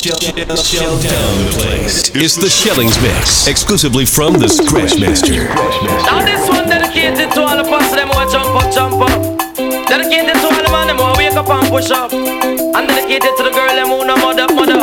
Down the place. It's the Shellings Mix, exclusively from the Scratchmaster. Now this one dedicated to all the past them who jump up, jump up. Dedicated to all the man them who wake up and push up. And dedicated to the girl them who no mother, mother.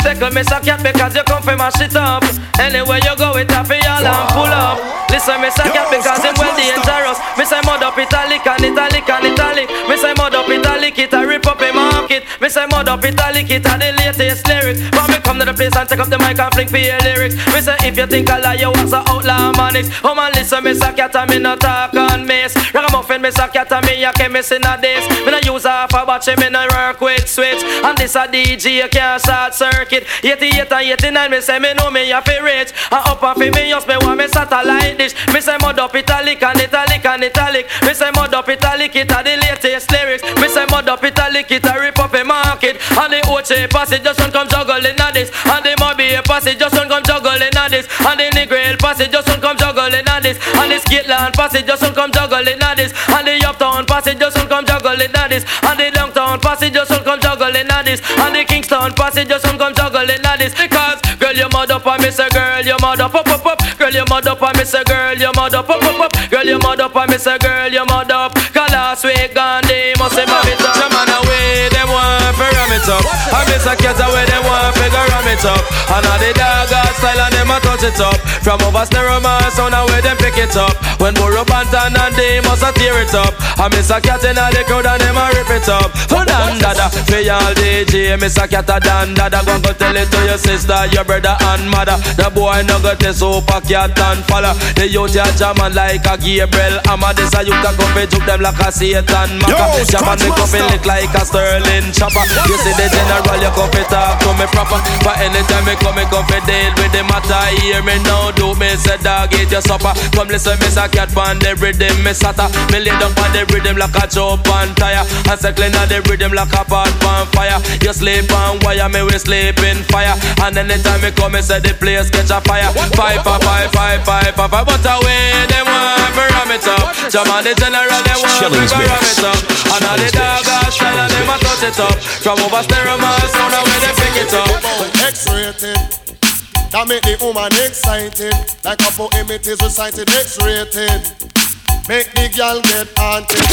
Tickle me suck cat because you come from my shit up. Anywhere you go, it happy all and pull up. Listen, me suck cat because him well dangerous. Me say mud up italic and italic and italic. Me say mud up italic, it a rip up a market. Me say mud up italic, it a the latest lyrics. But me come to the place and take up the mic and fling for your lyrics. Me say if you think I lie, you was a outlaw manics. Oh man, listen, me suck cat and me no talk on miss. Ragamuffin, me suck cat and me a chemist in a this. Me no use half a batch, me no work with switch. And this a DJ, you can't short circuit. 88 and 89, me say me know me a fi rich. And up and fi me just me want me satellite dish. Me say mud up italic and italic and italic. Me say mud up italic, it a the latest lyrics. Me say mud up italic, it a rip up a market. And the Ochi passage just don't come juggling at this. And the Mobay passage just don't come juggling at this. And the Negril passage just don't come juggling at this. And the Skitland passage just don't come juggling at this. And the Uptown passage just don't come juggling at this. And the Downtown passage just don't come juggling at this. And the Kingston passage just don't come juggling at this. Because girl, you mud up and me say girl, you mud up, up, up, up. Girl, you mud up and me say girl, you mud up, up, up, up. Girl, you mud up and me say girl, you mud up. Cause last week Gandhi must mom it. Man them want to ram it up. I miss a cat away, them want to ram it up. And all the dog style and them a touch it up. From over stereo man sound away them pick it up. When Burro Bantan and they must a tear it up. I miss a cat in the crowd and them a rip it up. Don Dada, for y'all DJ, miss a cat a Don Dada. Go go tell it to your sister, your brother and mother. The boy no got the super cat and follow. The youth ya jamming like a Gabriel. Amma this a youth a come fi juke them like a Satan Maka. Jamming come fi lick like a Sterling chopper. You see the general, you come fi talk to me proper. But anytime me come, me come fi deal with the matter. Hear me now, do me say dog eat your supper. Come listen, me say cat pan the rhythm, me sata. Me lay down pan the rhythm like a jump on tire. And circling on the rhythm like a pot on fire. You sleep on wire, me we sleep in fire. And anytime me come, me say the place catch a fire. Five, five, five, five, five, five, five. But away they want to ram it up. Jam the general, they want to ram it up. And all the dog style and them a touch it up. From over stereo, man, sound away they pick it up. X-rated. That make the woman excited. Like a poem it is recited X-rated. Make the girl get haunted.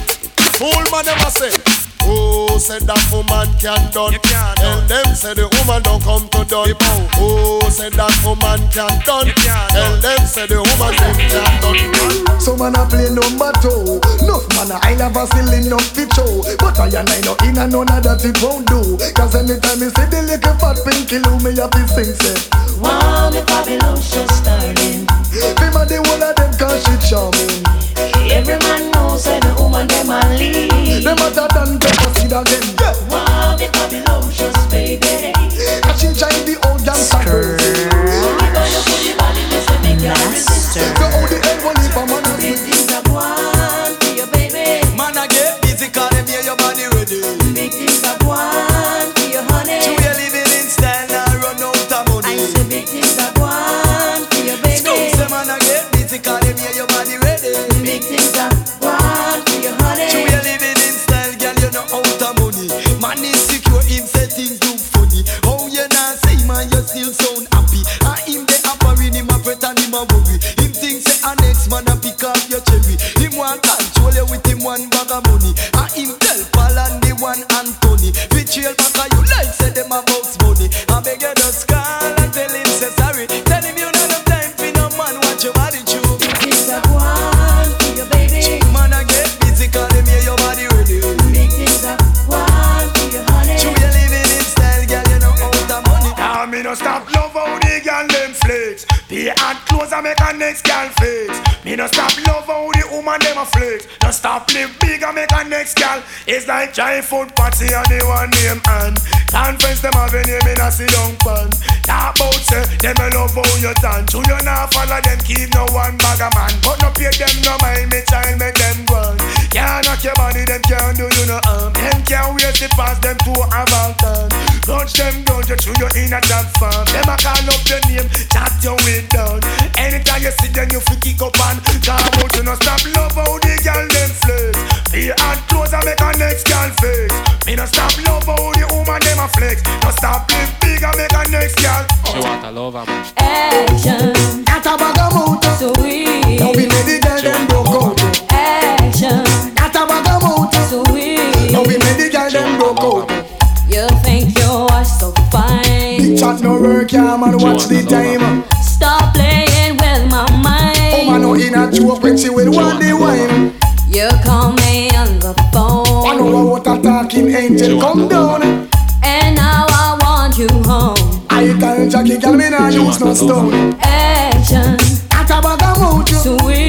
Fool man never say. Who said that woman can't done. Tell them said the woman don't come to done. Who said that woman can't done. Tell them said the woman them can done. Some man a play number two. Nuff man a I love a still enough to show. But I and I know in and none of that it won't do. Cause anytime me see the little fat pinky loo, me have to sing say. Wow, the Babylon's just starting. Them a the one of them cause she charming. Every man knows that the woman them a lead. Them hotter than pepper seed again. Yeah. Wow, the Babylon's just baby. Cause she drive the old gangster crazy. We gonna put the body just to make you resist. So how oh, the hell will if a man a Big see? things one for your baby. Man, I get busy, call them here, your body ready. Big things are one for your honey. You are living in style, now run out of money. I say big things are one for your say man, I get busy, call them here, your body ready. Big things are one for your honey. You are living in style, girl, you know out of money. Man is secure, him say things look funny. Oh, you not say, man, you still It's like giant food party and the one name and conference them have a name in a sit down pan. Talk about say them a love how you dance. You you not follow them keep no one bag of man. But no pay them no mind me child make them run can't knock your body, them can't do you no harm. Them can't waste the past, them too have all time. Punch them down, just through your inner dance form. Them a call up your name, chat your way down. Anytime you see them, you feel kick up and come out. You no stop love how the girl them flex. Be and close and make a next girl face. Me no stop love how the woman them a flex. No stop live big and make a next girl. Oh. She want a lover. Action. That's a bag of motor. So we. Don't be ready, girl, them broke out satisfaction. That a bag of out. So we. Now we made the girl them broke out. You think you are so fine? Big chat no work, yeah man. Watch the time. Stop playing with my mind. Oh man, no in a joke when she with one day wine. You call me on the phone. I know what a talking angel come down. And now I want you home. I tell Jackie, girl, me nah use no stone. Action. At a about of out. So we.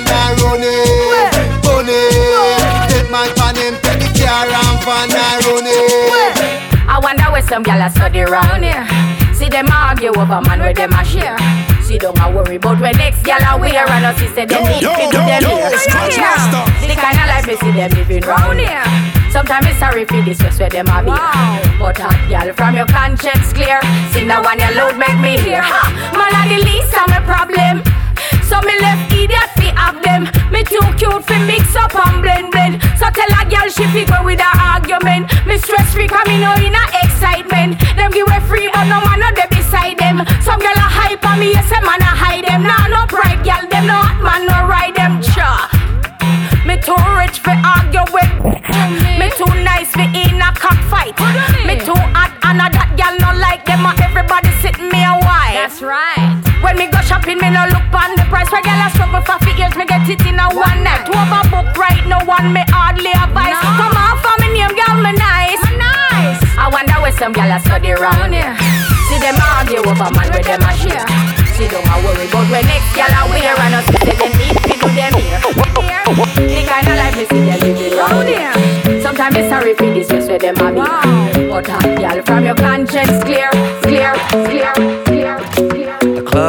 and I run it. run it. take my pan him, take the car and van I run it. I wonder where some gyal are study round here. See them argue over man where them a share. She don't a worry about where next gyal are wear and us. She said them need to do them here. The kind of life we see them living round here. Sometimes it's sorry for this just where them a be. But hot girl from your conscience clear. See now one you load make me hear. Man, are the least of my problem. So me left idiot them. Me too cute for mix up and blend blend. So tell a girl she fi go with her argument. Me stress free cause me no in a excitement. Them give a free but no man no they beside them. Some girl a hype on me, yes a man a hide them. Nah no pride, girl them no hot man no ride them. Cha. Me too rich for argue with. Me too nice for in a cockfight. Me too hot and a that girl no like them. Everybody sitting me a white. That's right. When me go shopping, me no look on the price. Where girl a struggle for years, me get it in a one night. Two book right no one me hardly advice. Come on for me name, girl, me nice. Me nice. I wonder where some girl a study round here. See them argue over man with them a share. See them a worry about when next girl a wear and us say them need to do them here. The kind of life me see them living round here. Sometimes it's sorry for this just where them a be. But a girl from your conscience clear, clear, clear.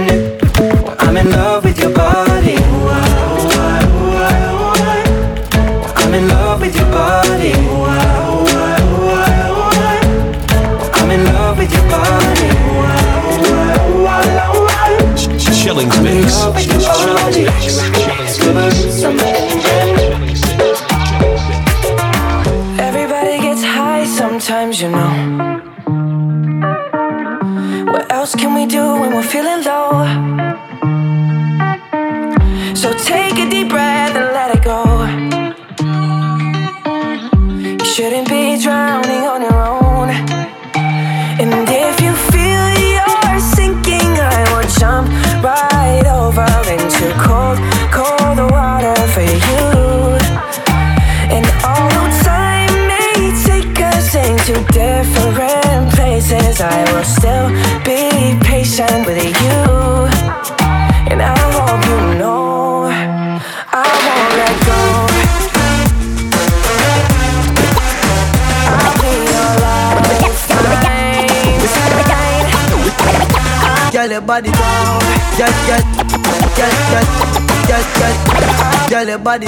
new. Patient with you. And I hope you know I won't let go. I'll be your lifeline. Girl, your body go. Get, get, get, get, get, get. Girl, your body.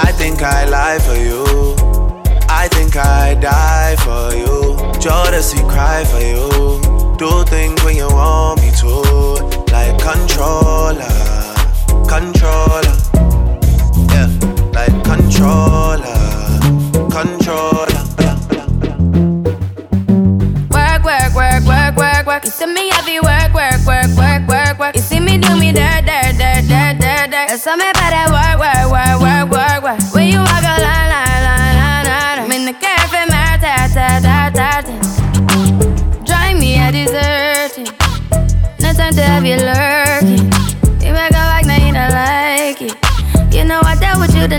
I think I lie for you. I think I die for you. Jodeci cry for you. Do things when you want me to, like controller, controller, yeah, like controller, controller. Work, work, work, work, work, work. You see me heavy work, work, work, work, work, work. You see me do me there, there, there, dirt, dirt. That's me by that work, work, work, work, work, work. When you walk a line, line, line, line, line. I'm in the cafe, my ta, ta, ta, ta, ta. Drive me a deserting. No time to have you lurking. You make a like, now you don't like it. You know I dealt with you the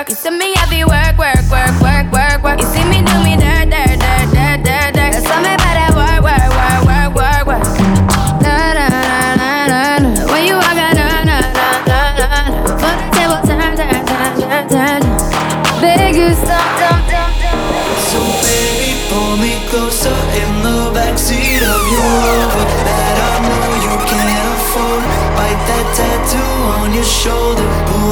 work. You see me heavy work, work, work, work, work, work. You see me do me dirt, dirt, dirt, dirt, dirt, dirt. There's something about that work, work, work, work, work, work. Na na na na na na. When you walk out, na na na na na na. Put the table, turn, turn, turn, turn, turn. Big you stop, dump, dump, dump. So baby, pull me closer in the backseat of your Rover that I know you can't afford. Bite that tattoo on your shoulder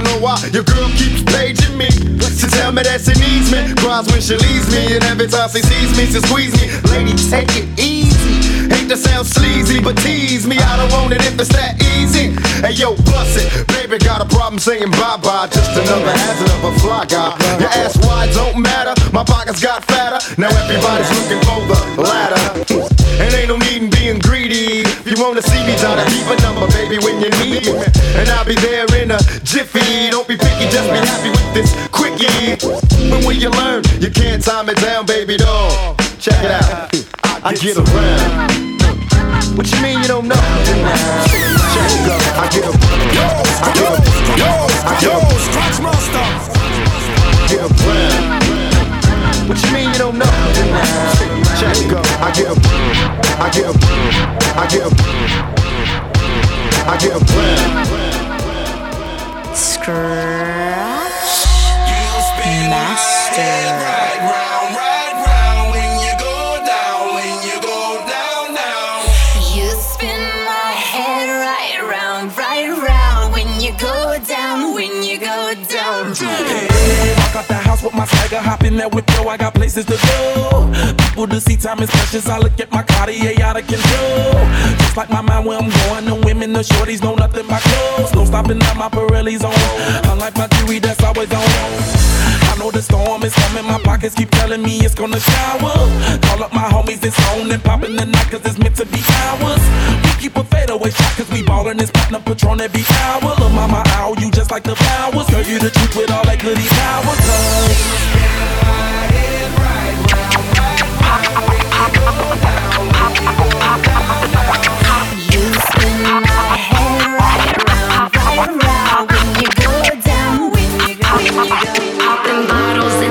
don't know why your girl keeps paging me. She tell me that she needs me, cries when she leaves me, and every time she sees me, she squeeze me. Lady, take it easy. Hate to sound sleazy, but tease me. I don't want it if it's that easy. Hey yo, bust it. Baby got a problem saying bye bye. Just another hazard of a fly guy. Your ass wide don't matter. My pockets got fatter. Now everybody's looking for the ladder. And ain't no need in being greedy wanna see me, daughter, keep a number, baby, when you need it. And I'll be there in a jiffy. Don't be picky, just be happy with this quickie. But When you learn? You can't time it down, baby Dog, Check it out. I get around. What you mean you don't know? Check it out. I get around. I get around. I get around. I get around. What you mean you don't know? Check it out. I get around. I. Screw. My swagger, hop in that whip, yo, I got places to go. People to see, time is precious. I look at my Cartier out of control. Just like my mind where I'm going, the women, the shorties know nothing but clothes. No stopping at my Pirelli's on. Unlike my jewelry, that's always on. I know the storm is coming, my pockets keep telling me it's gonna shower. Call up my homies, it's on and popping the night, cause it's meant to be ours. We keep a fadeaway shot, cause we ballin' this platinum patron every hour. Lil' mama, ow, you just like the flowers. Girl, you the truth with all that goody power, cause. Bottles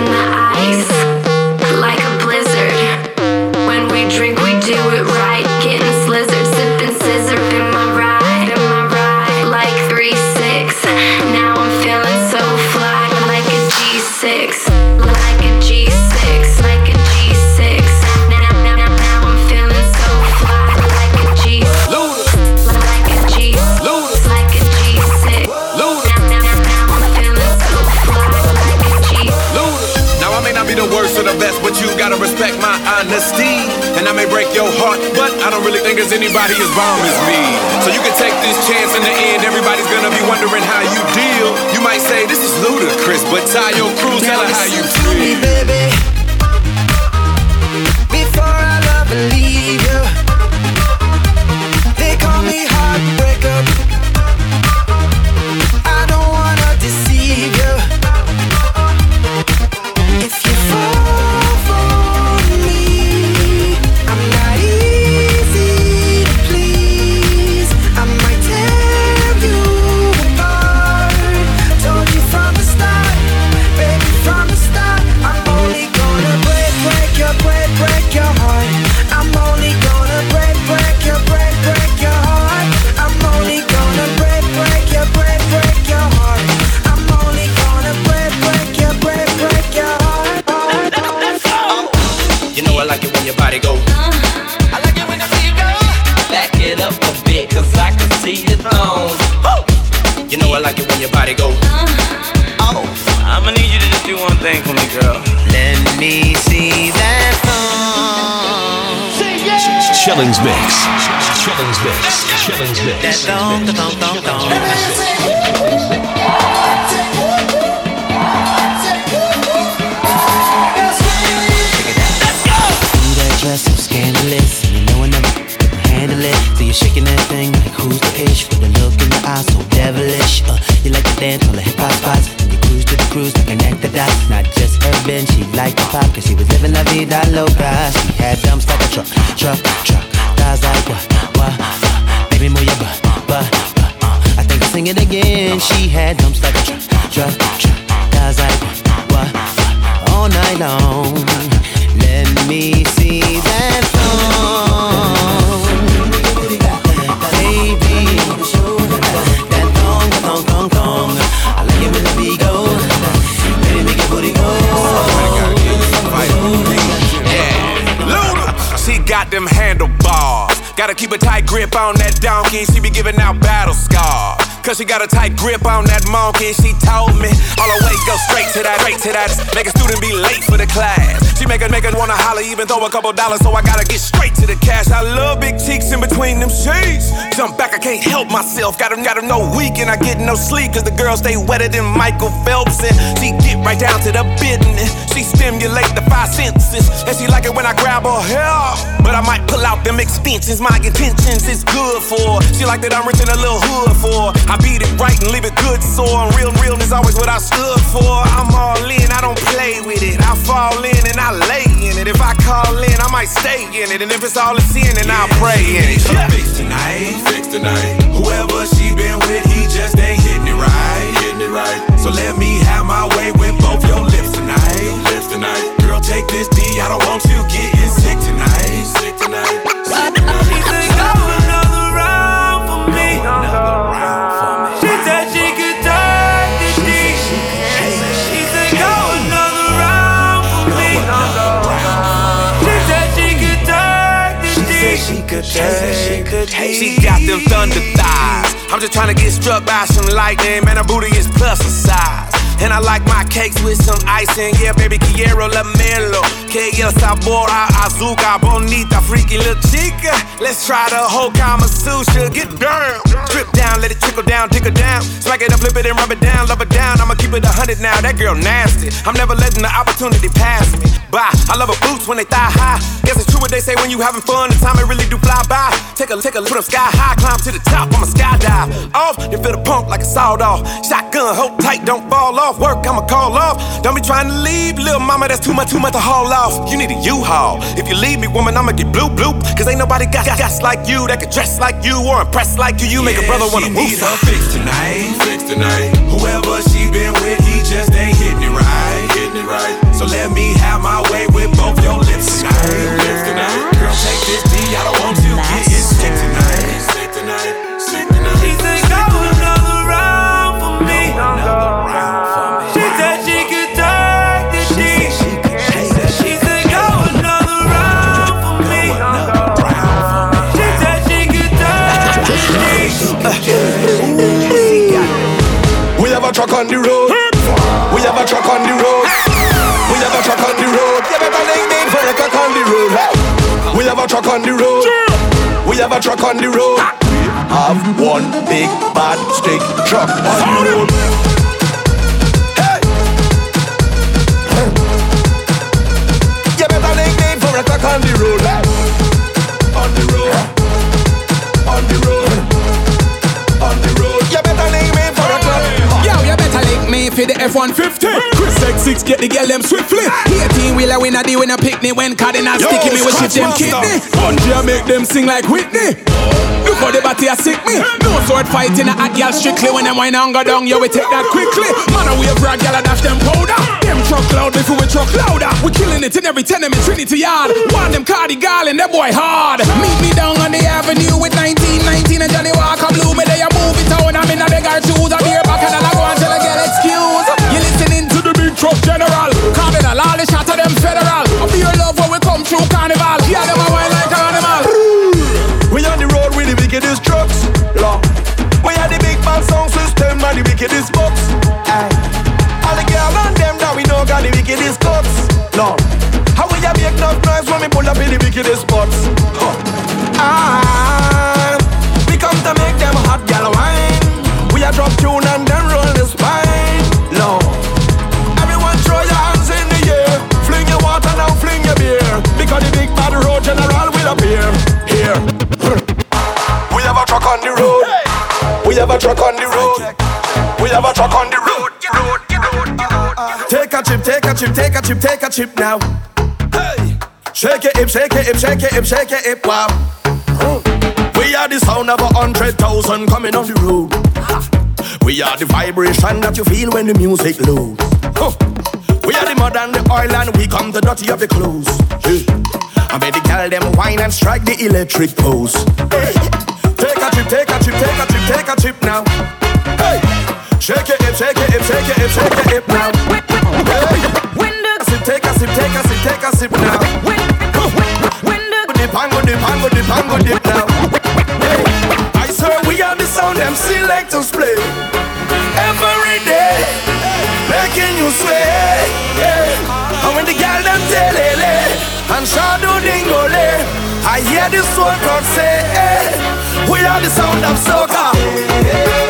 may break your heart, but I don't really think there's anybody as bomb as me. So you can take this chance in the end, everybody's gonna be wondering how you deal. You might say this is ludicrous, but tie your crew, tell her how you to me, feel. baby. Shellings Mix. Shellings Mix. Shellings Mix. That dress scandalous, and you know I never handle it. You're shaking that thing like the ish? With the look in eyes so devilish. Uh, you like to dance the spots, and you cruise to the cruise to connect the dots. Not just she liked the pop, cause she was living la vida loca. She had dumps like a truck, truck, truck. Baby, move your butt, butt, butt. I think I'll sing it again. She had dumps like a truck, truck. Thighs like? All night long. Let me see that thong. Baby, that thong, thong, thong, thong. I like it when the beat go. Baby, make your booty go. She got them handlebars. Gotta keep a tight grip on that donkey. She be giving out battle scars. Cause she got a tight grip on that monkey. She told me all the way go straight to that, straight to that. Make a student be late for the class. She make a make her wanna holler, even throw a couple dollars. So I gotta get straight to the cash. I love big cheeks in between them sheets. Jump back, I can't help myself. Got them, got them no week and I get no sleep. Cause the girl stay wetter than Michael Phelps. And she get right down to the business. She stimulate the five senses. And she like it when I grab her hair. But I might pull out them extensions. My intentions is good for. She like that I'm rich in a little hood for. I beat it right and leave it good sore. And real, is always what I stood for. I'm all in, I don't play with it. I fall in and I lay in it. If I call in, I might stay in it. And if it's all a sin, then I'll pray in it. Yeah. Fix tonight, fix tonight. Whoever she been with, he just ain't hitting it right, hitting it right. So let me have my way with both your lips tonight, lips tonight. Girl, take this D, I don't want you getting sick tonight, sick tonight. Sick tonight. She said, go another round for me. She said she could take the D. She said, go another round for me. She said she could take the D. She got them thunder thighs. I'm just trying to get struck by some lightning. Man, her booty is plus a size. And I like my cakes with some icing. Yeah, baby, quiero la melo. Que el sabor a azúcar. Bonita, freaky little chica. Let's try the whole Kama Sutra. Get down. Drip down, let it trickle down, tickle down. Smack it up, flip it and rub it down, love it down. I'ma keep it a hundred now. That girl nasty. I'm never letting the opportunity pass me. Bye. I love her boots when they thigh high. Guess it's true what they say when you having fun. The time it really do fly by. Take a take a put up sky high, climb to the top. I'ma skydive off. Then feel the pump like a sawed off. Shotgun, hold tight, don't fall off. Work, I'ma call off. Don't be trying to leave, little mama. That's too much, too much to haul off. You need a U-Haul. If you leave me, woman, I'ma get blue, blue. Cause ain't nobody got gas like you that can dress like you or impress like you. You make a brother wanna woo. need her fix tonight. Fix tonight. Whoever she been with, he just ain't hitting it right. Hitting it right. So let me have my way with both your lips tonight. Lips tonight. Girl, take this D. I on the road. We have a truck on the road. We have one big bad stick truck on the road. For the F-150 Chris X6 get the girl them swiftly. 18 wheeler win a deal when a picnic When Cardinal Yo, sticky me with shift them kidney. Bungee make them sing like Whitney. Look how the body a sick me. No sword fighting a hot girl strictly. When them wine and go down, yo we take that quickly. Man a wave rag, girl a dash them powder. Them truck loud before we truck louder. We killing it in every tenement, Trinity yard. One them Cardi Garland, that boy hard. Meet me down on the avenue with 1919 And Johnnie Walker Blue. Me they a move it on I'm in a bigger shoes. A beer back and I'll go until I get excuse through carnival Yeah, them a wine like an animal We on the road with the wickedest trucks. Long. We are the big band sound system and the wickedest box. Aye. All the girl and them that we know got the wickedest cuts. Long. How we a make enough noise when we pull up in the wickedest spots. Huh. Ah, chip, take a chip, now. Hey. Shake your hip, shake your hip, shake your hip, shake your hip, wow. Hmm. We are the sound of a hundred thousand coming on the road. We are the vibration that you feel when the music loads. Huh. We are the mud and the oil and we come the dirty of the clothes. Hey. I made the girl them wine and strike the electric pose. Hey. Take a trip, take a trip, take a trip, take a trip now. Hey. Shake your hip, shake your hip, shake your hip, shake your hip now. Hey. Sip, take a sip, take a sip, take a sip now. Go dip and go dip go dip go dip now. Hey. I swear we are the sound them selectors play every day, making you sway. Yeah. And when the girl them tell it, and shadow dingole, I hear the soul crowd say, hey, we are the sound of soca. Big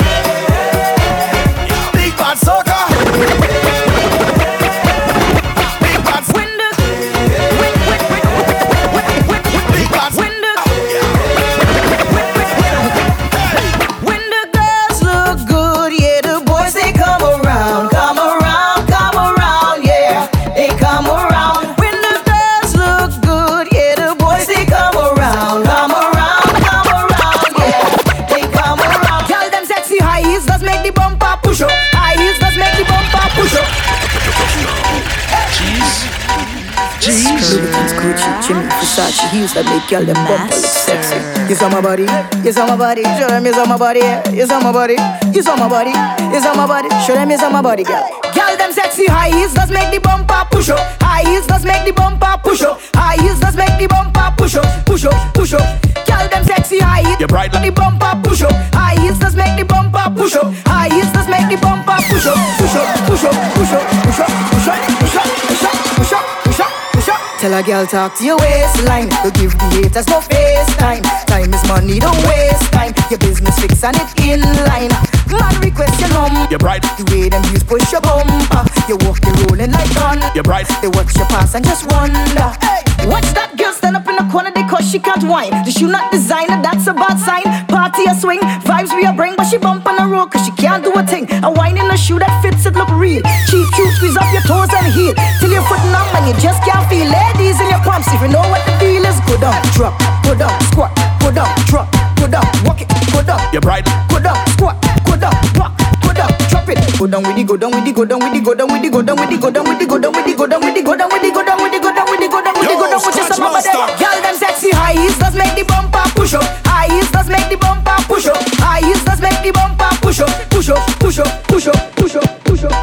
Versace heels that make girl them bumper look sexy. You saw my body, you saw my body, show them you saw my body, you saw my body, you saw my body, you saw my body, show them you saw my body, girl. Girl, them sexy high heels does make the bumper push up. High heels does make the bumper push up. High heels does make the bumper push up, push up, push up. Girl, them sexy high heels. You're bright. The bumper push up. High heels does make the bumper push up. High heels does make the bumper push up, push up, push up, push up, push up, push up, Tell a girl talk to your waistline. Don't give the haters no face time. Time is money, don't waste time. Your business fix and it in line. Man request your number. You're bright. The way them use push your bumper. You walk you rolling like thunder. You're bright. They watch your pass and just wonder. Hey. Watch that girl stand up in the corner, they cause she can't whine. The shoe not designer, that's a bad sign. Party a swing, vibes we a bring, but she bump on the road cause she can't do a thing. A wine in a shoe that fits it look real. Ladies in your pumps, if you know what the deal is, put up, truck, put up, squat, put up, truck, put up, walk it, put up, your bright, put up, squat, put up, truck it, put down with the go down, drop, go down, squat, go down, drop, go down, walk it, go down. You're bright. Go down, squat, go down, walk, go down, drop it. Go down with the go down with the go down with the go down with the go down with the go down with the go down with the go down with the go down with the go down with the go down with the go down with the go down with the some of them. Girl, them sexy high heels does make the bumper push up. High heels does make the bumper push up.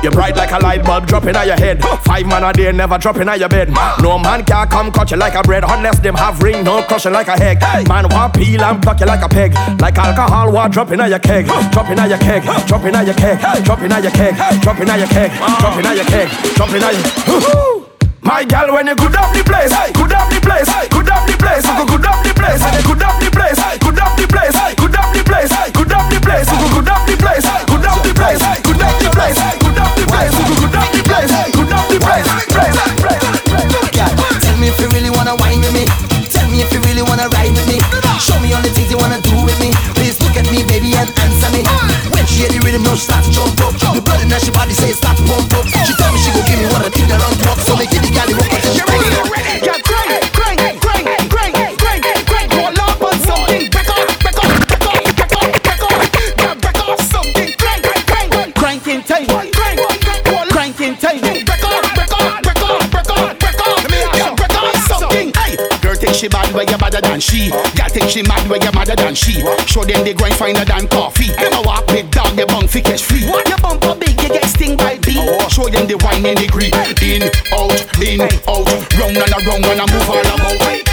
You're bright like a light bulb dropping on your head. Five man a day never dropping on your bed. No man can come cut you like a bread unless them have ring, no crushing like a egg. Man want peel and pluck you like a peg. Like alcohol, want dropping on your keg. Dropping on your keg, dropping on your keg, dropping on your keg, dropping on your keg, dropping on your keg, dropping on your. My gal, when you good up the place, good up the place, good up the place, good up the place, good up the place, good up the place, good up the place, good up the place, good up the place, she mad, where you madder than she. Show them the grind finer than coffee. Them a walk big dog, you bunk fi catch free. Your bumper big, you get sting by bee. Oh. Show them the wine in degree. In, out, in, out, round and around when I move all about.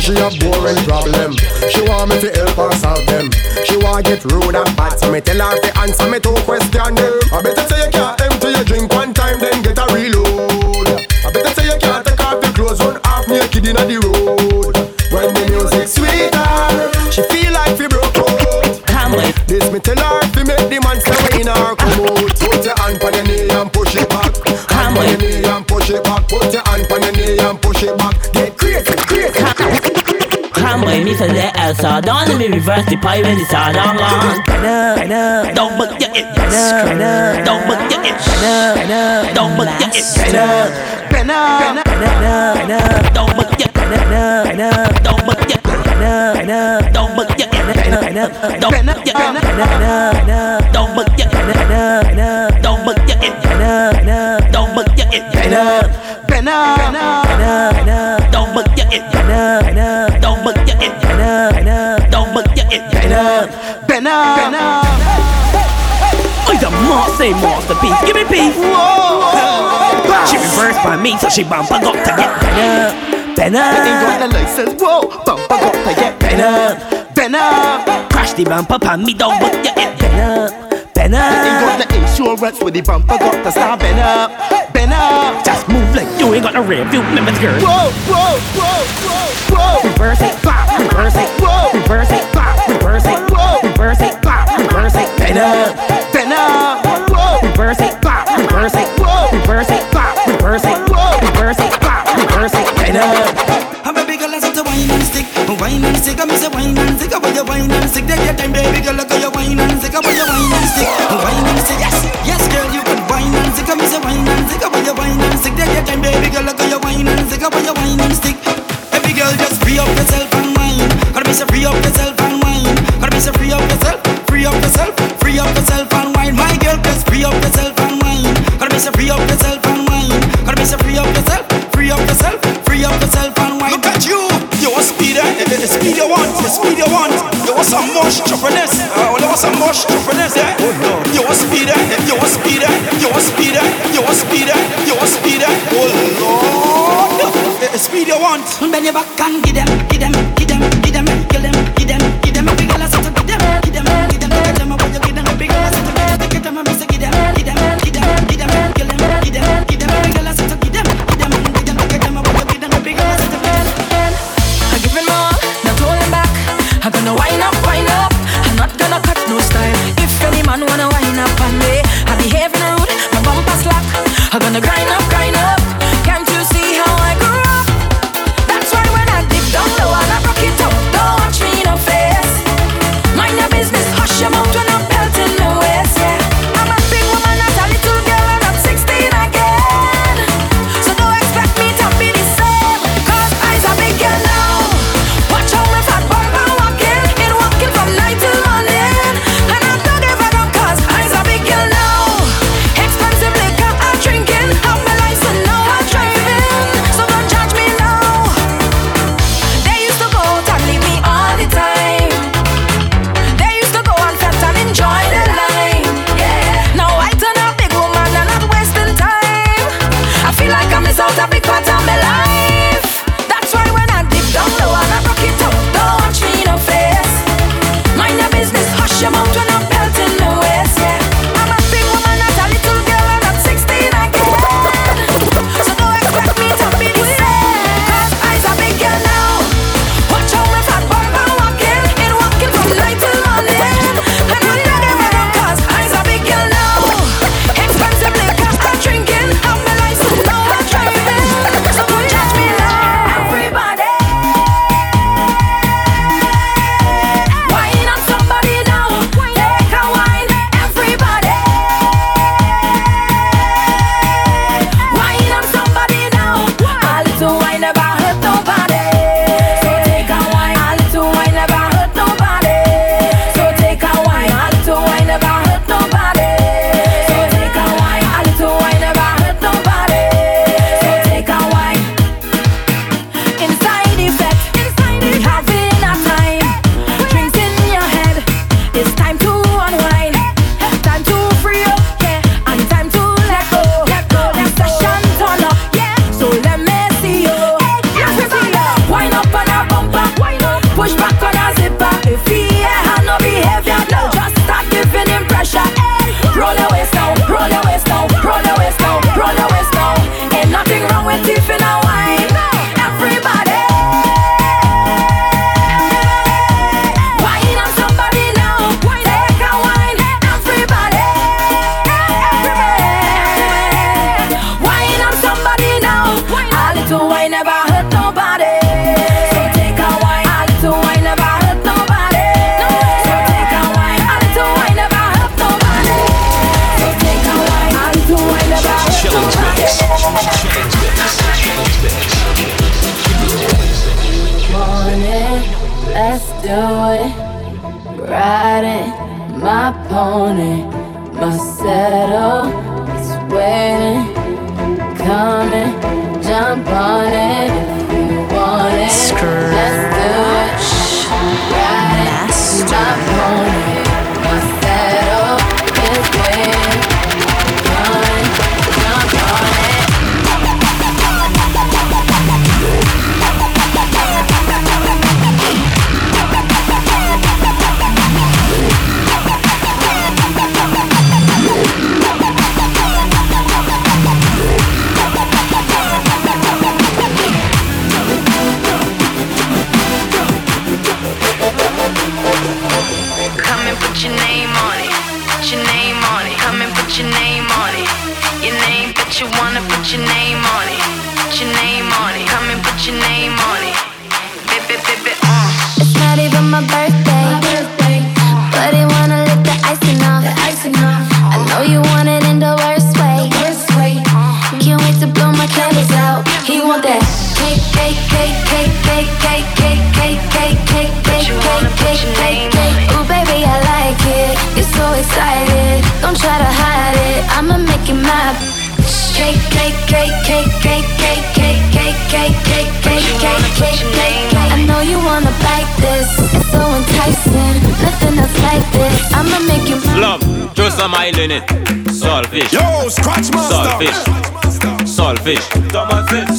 Say she a boring problem. She want me to help her solve them. She want get rude and bad, so me tell her to answer me two questions. I better dance hard on Let me reverse the pie when it's hard on Don't bug ya it Don't bug ya it Don't bug it better Better Don't bug ya better Don't bug ya better Don't bug ya better Don't bug ya better Don't bug ya better Don't Don't bug ya I the master masterpiece, give me peace. She reversed by me, so she bumper got to get better. Better. Got the license, whoa, bumper got to get better. Better. Crash the bumper, pan me down, but you get better. Better. Ain't got the insurance with the bumper got to start better, better. Just move like you ain't got a rear view limit, girl. Whoa, whoa, whoa, whoa, whoa. Reverse it, bop, reverse it, whoa. Reverse it, bop, reverse it, whoa. Reverse it, bop, reverse it, better. Better. I'm a big girl, I to wine and stick, wine and stick. I'm a wine and stick. About your wine and stick. Take your time, baby girl. Look at your wine and stick. About your wine and stick, wine and stick. Yes, yes, girl, you can wine and stick. I'm a wine and stick. About your wine and stick. Take your time, baby girl. Look at your wine and stick. About your wine and stick. Every girl, just free up yourself speed you want, the speed you want. You want some mush chopperness, uh, you want some mush chopperness, eh? Oh no. You want speed, eh? You want speed, eh? You want speed, eh? You want speed, eh? You want speed, eh? Oh Lord. Uh, speed you want. Bend your back and give them, give them.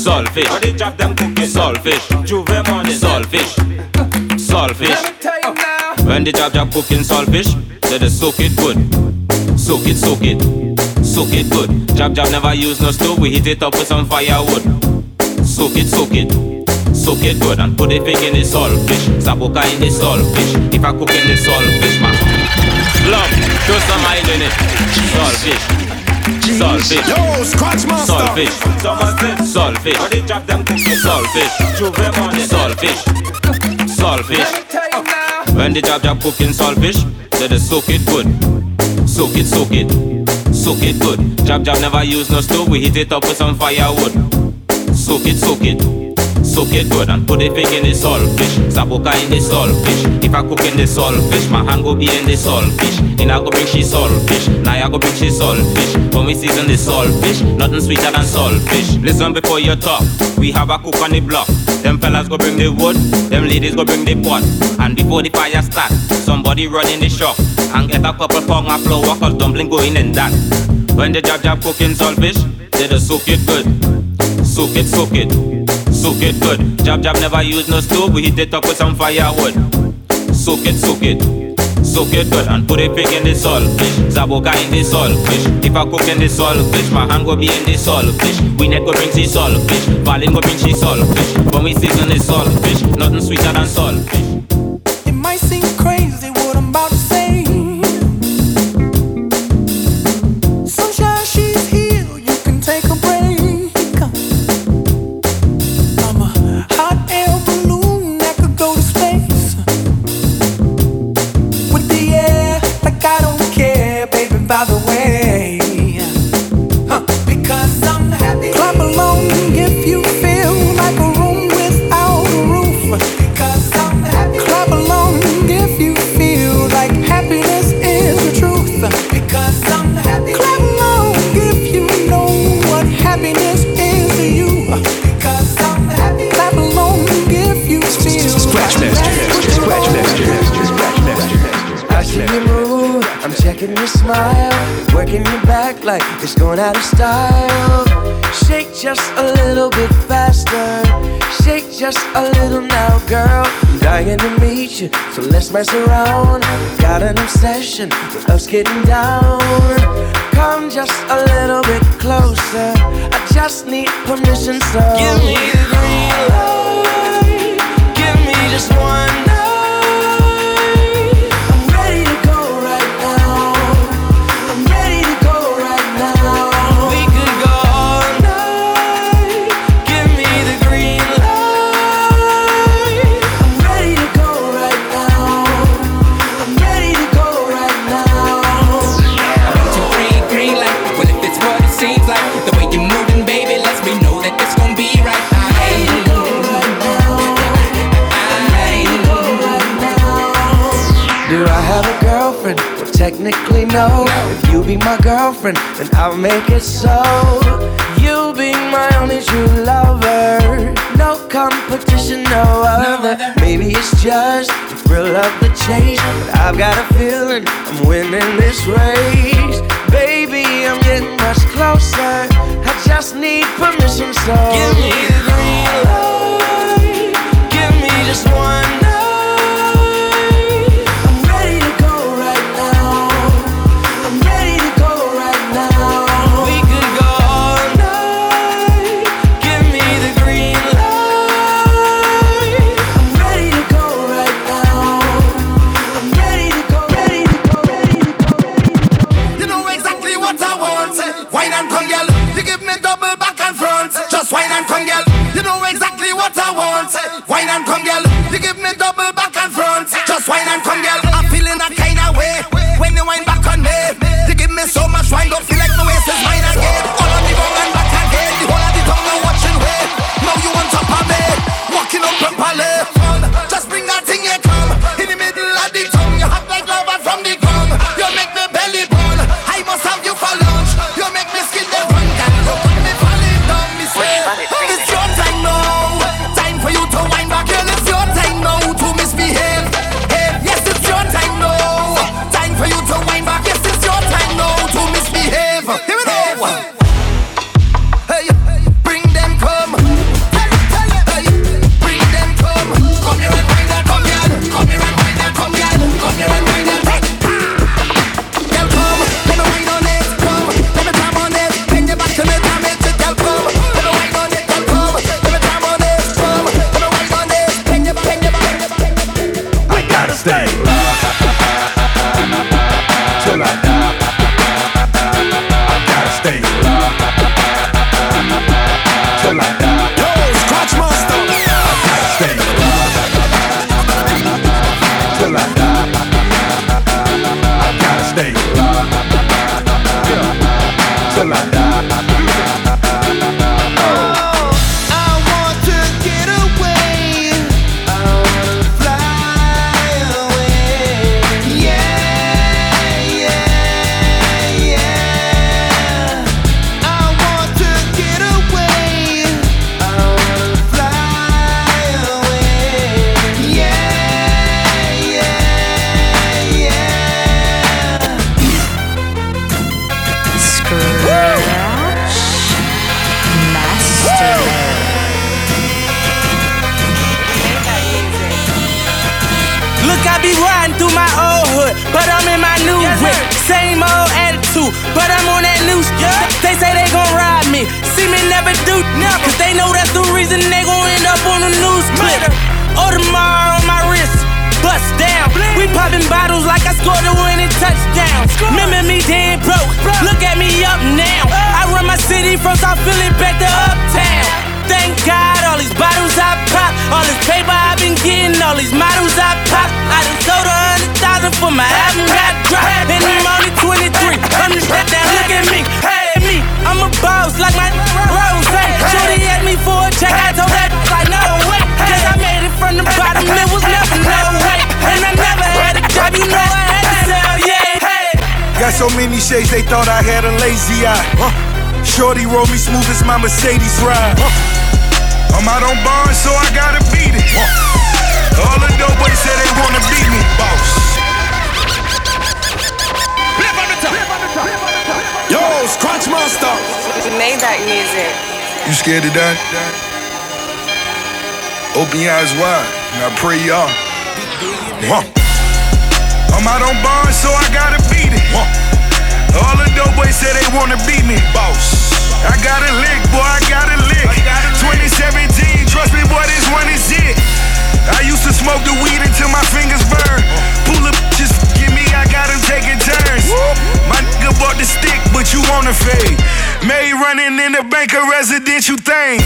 Saltfish. Saltfish. Saltfish. Saltfish. When the jab jab cooking saltfish, they just soak it good. Soak it, soak it. Soak it good. Jab jab never use no stove, we heat it up with some firewood. Soak it, soak it. Soak it good and put the pig in the saltfish. Zaboka in the saltfish. If I cook in the saltfish, man. Love, show some oil in it. Saltfish. Saltfish. Yo, scratch master. Saltfish. Saltfish. Saltfish. Saltfish. Saltfish. When the jab jab cooking saltfish, they just soak it good. Soak it, soak it. Soak it good. Jab jab never use no stove, we heat it up with some firewood. Soak it, soak it. Soak it good and put the pig in the saltfish. Zaboka in the saltfish. If I cook in the saltfish, my hand go be in the saltfish. And I go bring she saltfish. Now I go bring she saltfish. When we season the saltfish, nothing sweeter than saltfish. Listen before you talk. We have a cook on the block. Them fellas go bring the wood, them ladies go bring the pot. And before the fire start, somebody run in the shop and get a couple pound of flour cause dumpling going in that. When the jab jab cooking saltfish, they just soak it good. Soak it, soak it, soak it good. Jab jab never use no stove, we heat it up with some firewood. Soak it, soak it, soak it good and put a pig in the saltfish. Zaboka in the saltfish. If I cook in the salt fish, my hand go be in the salt fish. We net go bring she saltfish. Valin go bring she saltfish. When we season the saltfish, nothing sweeter than saltfish. It might seem crazy it's going out of style. Shake just a little bit faster, shake just a little now, girl. I'm dying to meet you, so let's mess around. Got an obsession with us getting down. Come just a little bit closer. I just need permission, so give me the green light. Give me just one night. No. If you be my girlfriend, then I'll make it so. You'll be my only true lover. No competition, no other. Maybe it's just the thrill of the chase. But I've got a feeling I'm winning this race. Baby, I'm getting much closer. I just need permission, so give me the green light. Give me just one on that shit. They say they gon' ride me, see me never do nothing. Cause they know that's the reason they gon' end up on the news clip. Audemars on my wrist, bust down. We popping bottles like I scored a winning touchdown. Remember me dead broke, look at me up now. I run my city from South Philly back to Uptown. Thank God, all these bottles I pop, all this paper I've been getting, all these models I pop. I done sold a hundred thousand for my album got dropped, and I'm only 23. I'm just that look at me, hey me, I'm a boss like my rose. Shorty asked me for a check, I told that like no way, cause I made it from the bottom, it was never no way, and I never had a job, you know I had to sell, yeah. Hey. Got so many shades, they thought I had a lazy eye. Huh. Shorty roll me smooth as my Mercedes ride. Huh. I'm out on bars, so I gotta beat it. Huh. All the dope boys say they wanna beat me. Boss. Yo, Scratch Master. Maybach music. You scared to die? Open your eyes wide, and I pray y'all. Huh. I'm out on bars, so I gotta beat it. All the dope boys say they wanna beat me. Boss. I got a lick, boy, I got a lick. 2017, trust me, boy, this one is it. I used to smoke the weed until my fingers burn. Pull up, just give me, I got them taking turns. My nigga bought the stick, but you wanna fade. May running in the bank, a residential thing.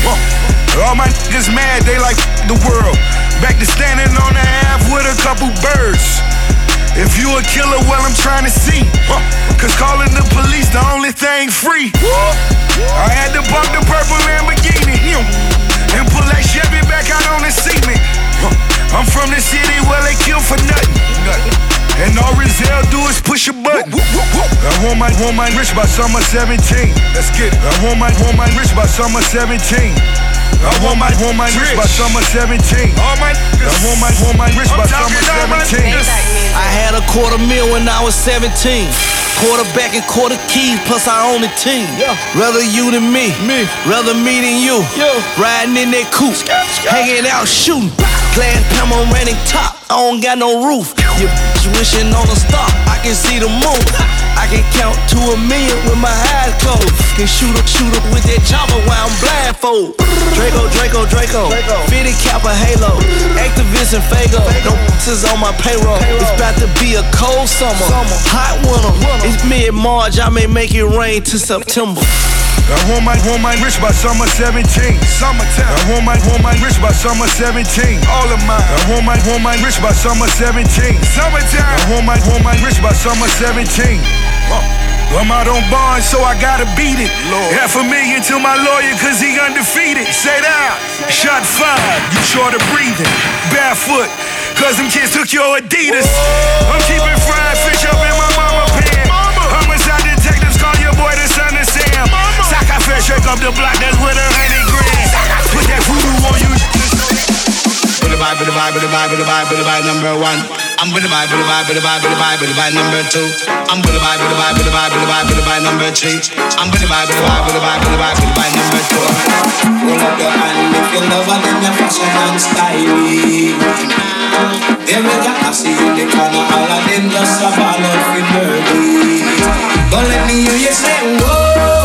All my niggas mad, they like the world. Back to standing on the half with a couple birds. If you a killer, well, I'm trying to see. Cause calling the police the only thing free. I had to bump the purple Lamborghini and pull that Chevy back out on the me. I'm from the city where they kill for nothing. And all Rizal do is push a button. I want my, want my rich by summer 17. Let's get it. I want my, want my rich by summer 17. I want my, want my rich by summer 17. All my, I want my, want my rich by summer 17. I had a quarter mil when I was 17. Quarterback and quarter keys, plus I own a team. Rather you than me. me. Rather me than you. Yeah. Riding in that coupe, hanging out shooting. Glass panoramic top, I don't got no roof. Your bitch wishing on a star, I can see the moon. I can count to a million with my eyes closed. Can shoot up, shoot up with that chopper while I'm blindfold. Draco, Draco, Draco. Fitted cap a halo. Activist and Fago. No is on my payroll. It's about to be a cold summer. Hot winter. It's mid March. I may make it rain to September. I want my, want my rich by summer 17. Summertime. I want my, want my rich by summer 17. All of mine. I want my, want my rich by summer 17. Summertime. I want my, want my rich by summer 17. I'm out on bond, so I gotta beat it. Lord. Half a million to my lawyer, cause he undefeated. Say that. Shot five, you short of breathing. Barefoot, cause them kids took your Adidas. I'm keeping fried fish up in my mama pan. Homicide detectives call your boy the son of Sam. Sock I fresh shake up the block, that's with a hundred grand. Put that voodoo on you. With the vibe, with the vibe, with the vibe, with the vibe, with the vibe number one. I'm with the vibe, with the vibe, with the vibe, with the vibe, with the vibe number two. I'm with the vibe, with the vibe, with the vibe, with the vibe, with the vibe number three. I'm with the vibe, with the vibe, with the vibe, with the vibe, with the vibe number four. Hold up your hand if you love and then your fashion and style. Them we got I see in the corner, all of them just a ball out dirty. Don't let me hear you say whoa.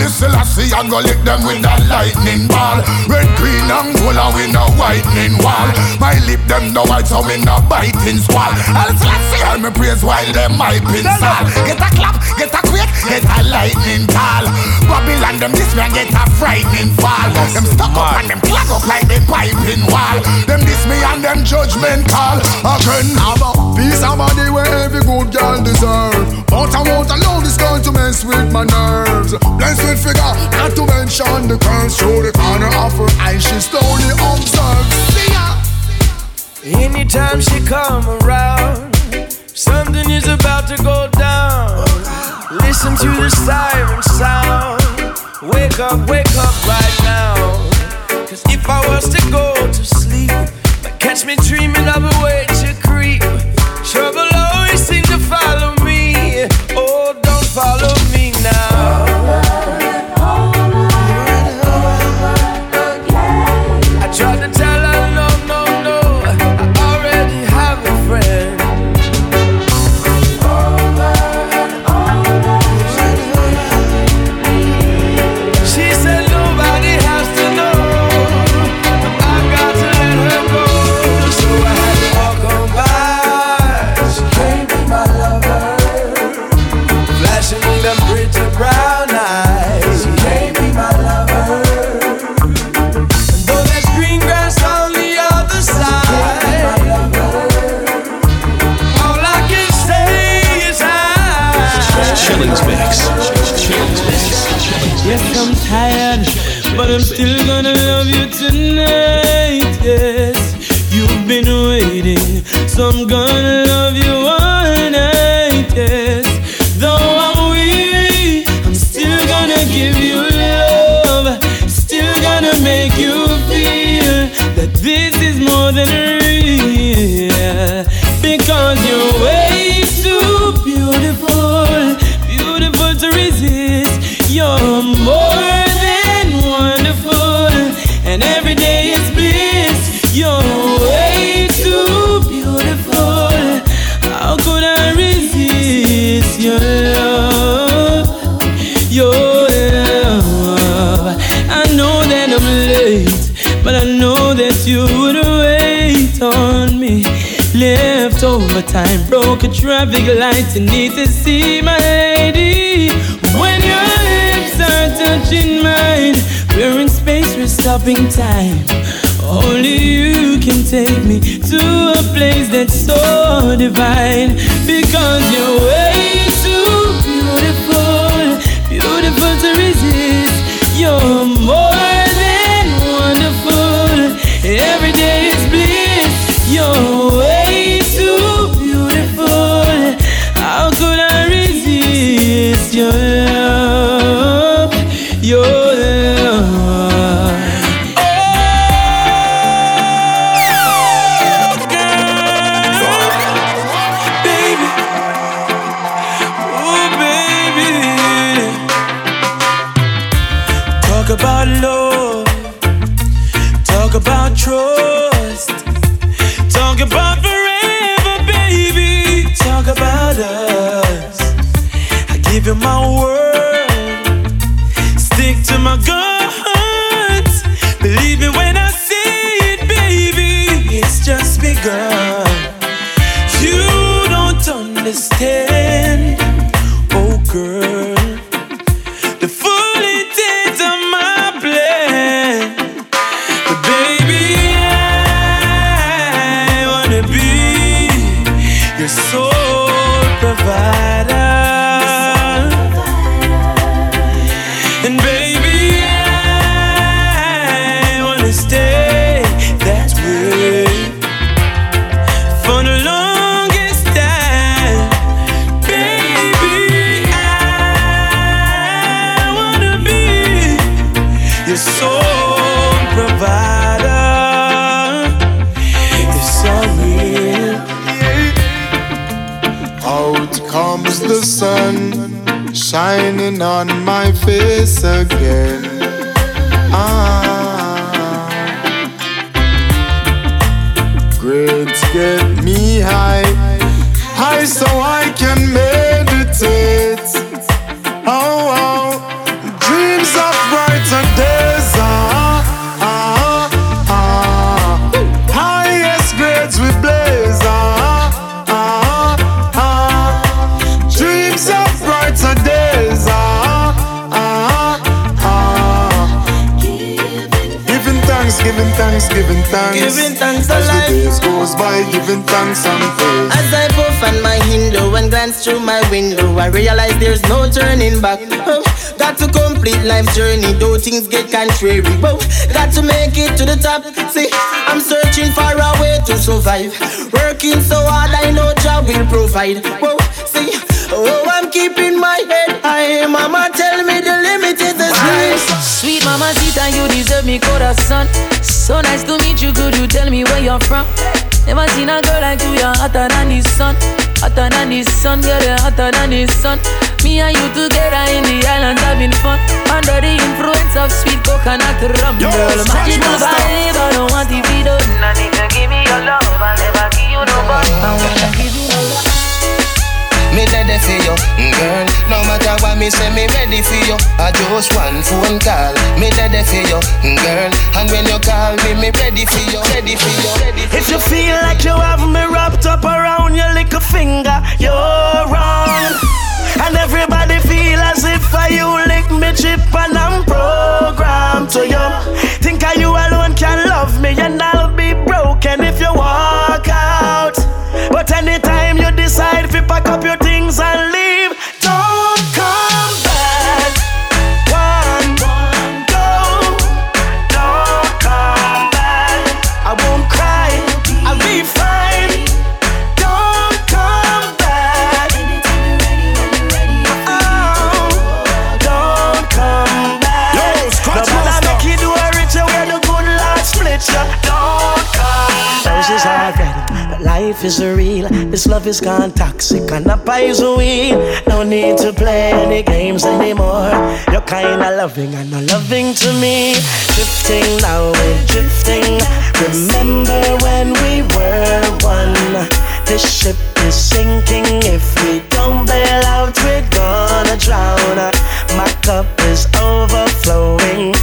Holy Selassie and go lick them with that lightning ball. Red, green and gold and we no whitening wall. My lip them no white so we no biting squall. Holy Selassie and me praise while them my pin. Get a clap, get a quake, get a lightning call. Babylon them this man get a frightening fall. Them stuck up and them plug up like they piping wall. Them this me and them judgment call. Again, a peace Abba, they were every good girl deserve. But I won't allow this girl to mess with my nerve eyes. Blessed figure, not to mention the curls through the corner of her eyes. She slowly observes. See ya. Anytime she come around, something is about to go down. Listen to the siren sound. Wake up, wake up right now. Cause if I was to go to sleep, catch me dreaming of a way to creep. Trouble always seems I realize there's no turning back. Oh, got to complete life's journey, though things get contrary. Whoa, got to make it to the top. See, I'm searching for a way to survive. Working so hard, I know job will provide. Whoa, see, oh, I'm keeping my head high. Mama tell me the limit is the sky. Sweet mama, Zita, you deserve me son. So nice to meet you, could you tell me where you're from? Never seen a girl like you, you're hotter than the sun. Hotter than the sun, girl, you're hotter than the sun. Me and you together in the islands having fun. Under the influence of sweet coconut rum, Yo, girl. Scratch Magic Master. vibe, I don't want the video. Nah, nigga, give me your love, I'll never give you no more. I wanna give you no love. Me ready for you, mm, girl. No matter what me say, me ready for you. I just one phone call. Me ready for you, mm, girl. And when you call me, me ready for you, ready for you, ready for If you feel like you have me wrapped up around your little finger, you're wrong. And everybody feel as if I you lick me chip and I'm programmed to you. Think I you alone can love me and I'll be broken if you walk out. But anytime decide to pack up your things and leave, don't come back. One, go. Don't come back. I won't cry. I'll be fine. Don't come back. Oh, don't come back. Yo, Scratch No matter Master. make you do a ritual where the good Lord split you. Don't come back. Roses are red, but life is real. Love is gone toxic and the poison weed. No need to play any games anymore. You're kinda loving and not loving to me. Drifting now, we're drifting. Remember when we were one? This ship is sinking. If we don't bail out, we're gonna drown. My cup is overflowing.